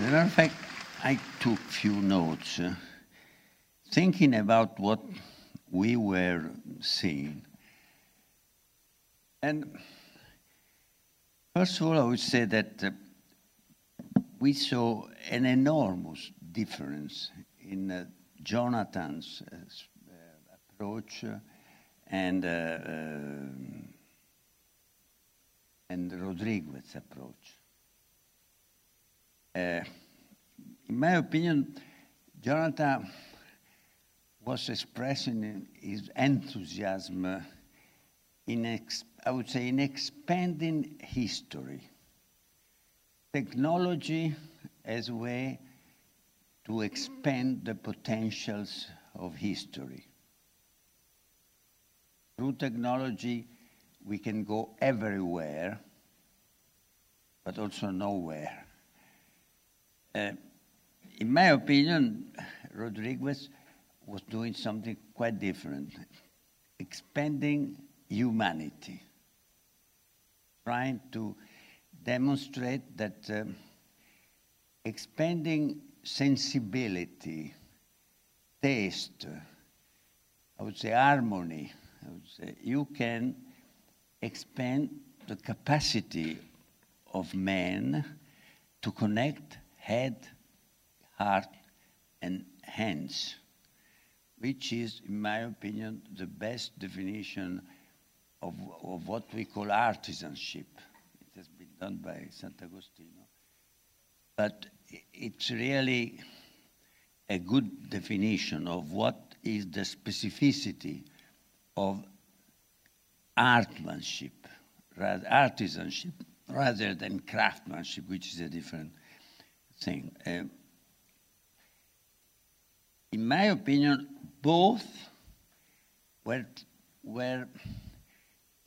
A matter of fact, I took few notes, uh, thinking about what we were seeing. And first of all, I would say that uh, we saw an enormous difference in uh, Jonathan's uh, approach and uh, um, and Rodriguez's approach. Uh, in my opinion, Jonathan was expressing his enthusiasm in, I would say, in expanding history. Technology as a way to expand the potentials of history. Through technology, we can go everywhere, but also nowhere. Uh, in my opinion, Rodriguez was doing something quite different, expanding humanity, trying to demonstrate that um, expanding sensibility, taste, I would say harmony, I would say you can expand the capacity of man to connect head, heart, and hands, which is, in my opinion, the best definition of, of what we call artisanship. It has been done by Sant'Agostino. But it's really a good definition of what is the specificity of artmanship, artisanship, rather than craftsmanship, which is a different thing. Uh, in my opinion, both were, were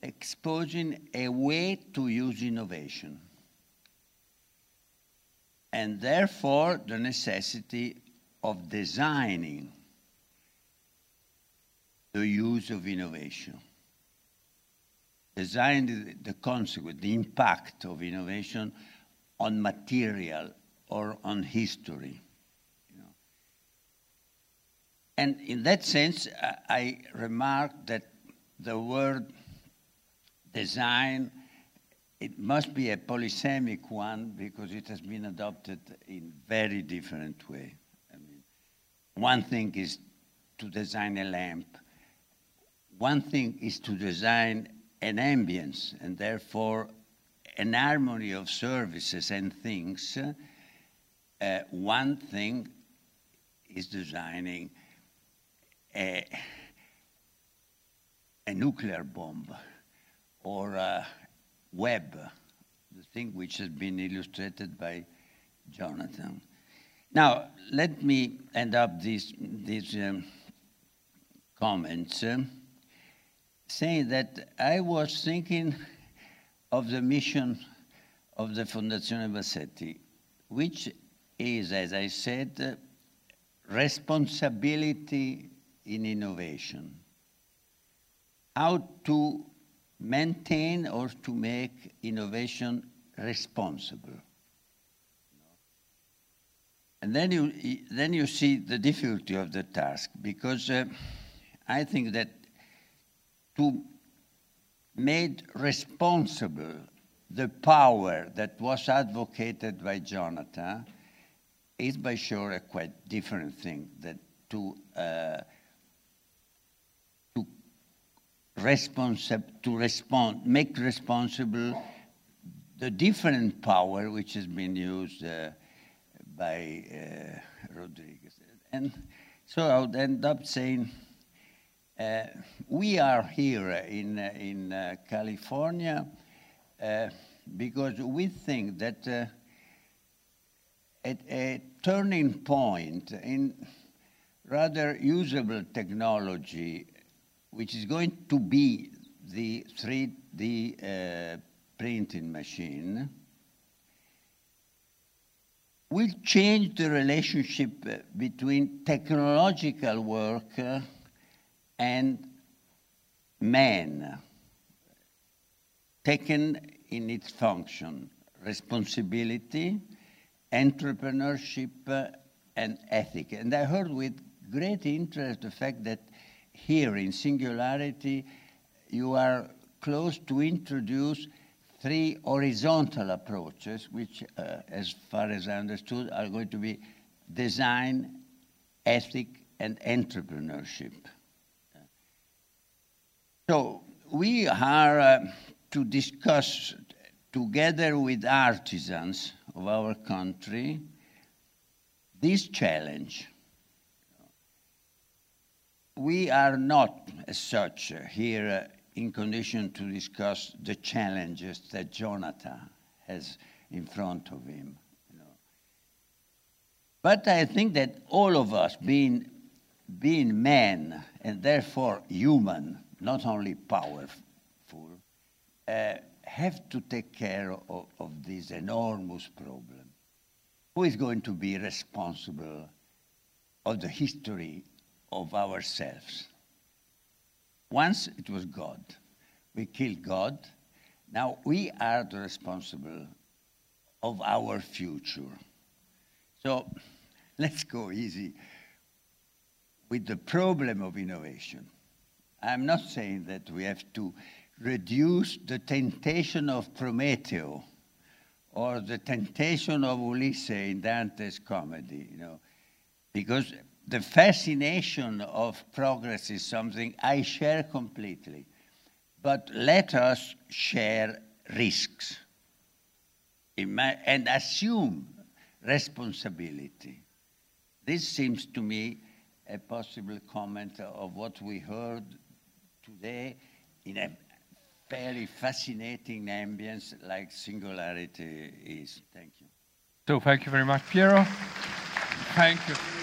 exposing a way to use innovation and therefore the necessity of designing the use of innovation. Design the, the consequence, the impact of innovation on material or on history. You know. And in that sense, I, I remark that the word design, it must be a polysemic one because it has been adopted in very different way. I mean, one thing is to design a lamp, one thing is to design an ambience and therefore an harmony of services and things. Uh, one thing is designing a, a nuclear bomb or a web, the thing which has been illustrated by Jonathan. Now, let me end up these, these um, comments. Uh, saying that I was thinking of the mission of the Fondazione Bassetti, which is, as I said, responsibility in innovation. How to maintain or to make innovation responsible. And then you, then you see the difficulty of the task because uh, I think that to made responsible the power that was advocated by Jonathan is by sure a quite different thing than to uh, to to respond make responsible the different power which has been used uh, by uh, Rodriguez? And so I would end up saying uh, we are here in, uh, in uh, California uh, because we think that uh, at a turning point in rather usable technology, which is going to be the 3D printing machine, will change the relationship between technological work and man taken in its function, responsibility entrepreneurship, uh, and ethic. And I heard with great interest the fact that here in Singularity, you are close to introduce three horizontal approaches, which, uh, as far as I understood, are going to be design, ethic, and entrepreneurship. So we are uh, to discuss together with artisans of our country this challenge. We are not, as such, here uh, in condition to discuss the challenges that Jonathan has in front of him. You know. But I think that all of us, being, being men and therefore human, not only powerful, uh, have to take care of, of this enormous problem. Who is going to be responsible of the history of ourselves? Once it was God. We killed God. Now we are the responsible of our future. So let's go easy with the problem of innovation. I'm not saying that we have to reduce the temptation of Prometeo or the temptation of Ulysses in Dante's comedy, you know, because the fascination of progress is something I share completely. But let us share risks and assume responsibility. This seems to me a possible comment of what we heard today in a fairly fascinating ambience like singularity is. Thank you. So thank you very much, Piero. Thank you.